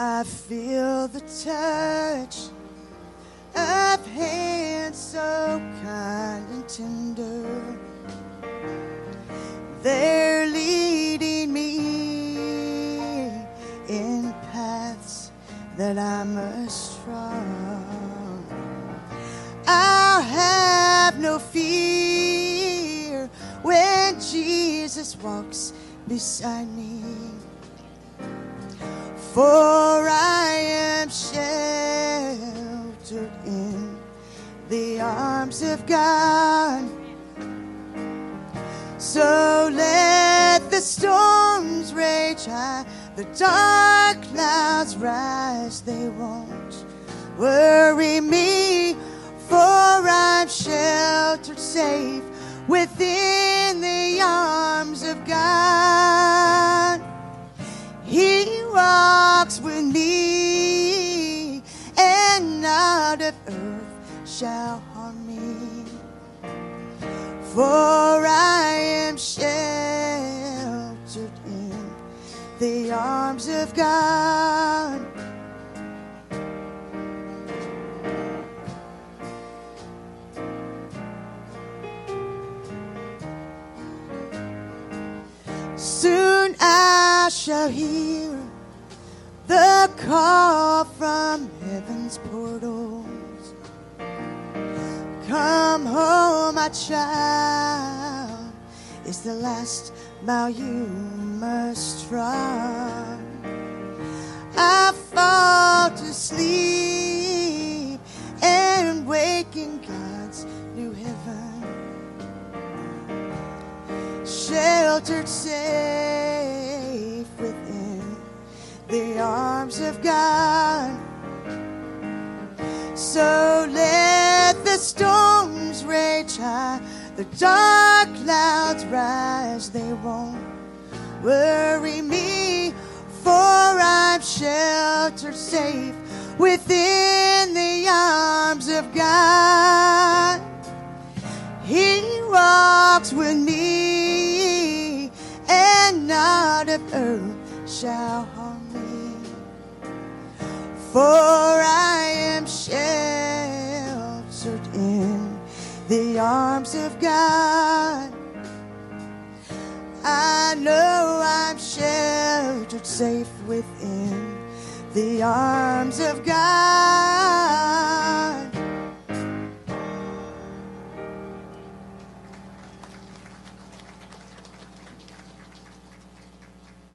I feel the touch of hands so kind and tender. They're leading me in paths that I must trod. I'll have no fear when Jesus walks beside me. For I am sheltered in the arms of God. So let the storms rage high, the dark clouds rise, they won't worry me, for I'm sheltered safe within shall harm me. For I am sheltered in the arms of God. Soon I shall hear the call from heaven's portals. Come home, my child. Is the last mile you must run. I fall to sleep and wake in God's new heaven sheltered safe within the arms of God. So let the dark clouds rise, they won't worry me, for I'm sheltered safe within the arms of God. He walks with me, and not of earth shall harm me. For the arms of God. I know I'm sheltered safe within the arms of God.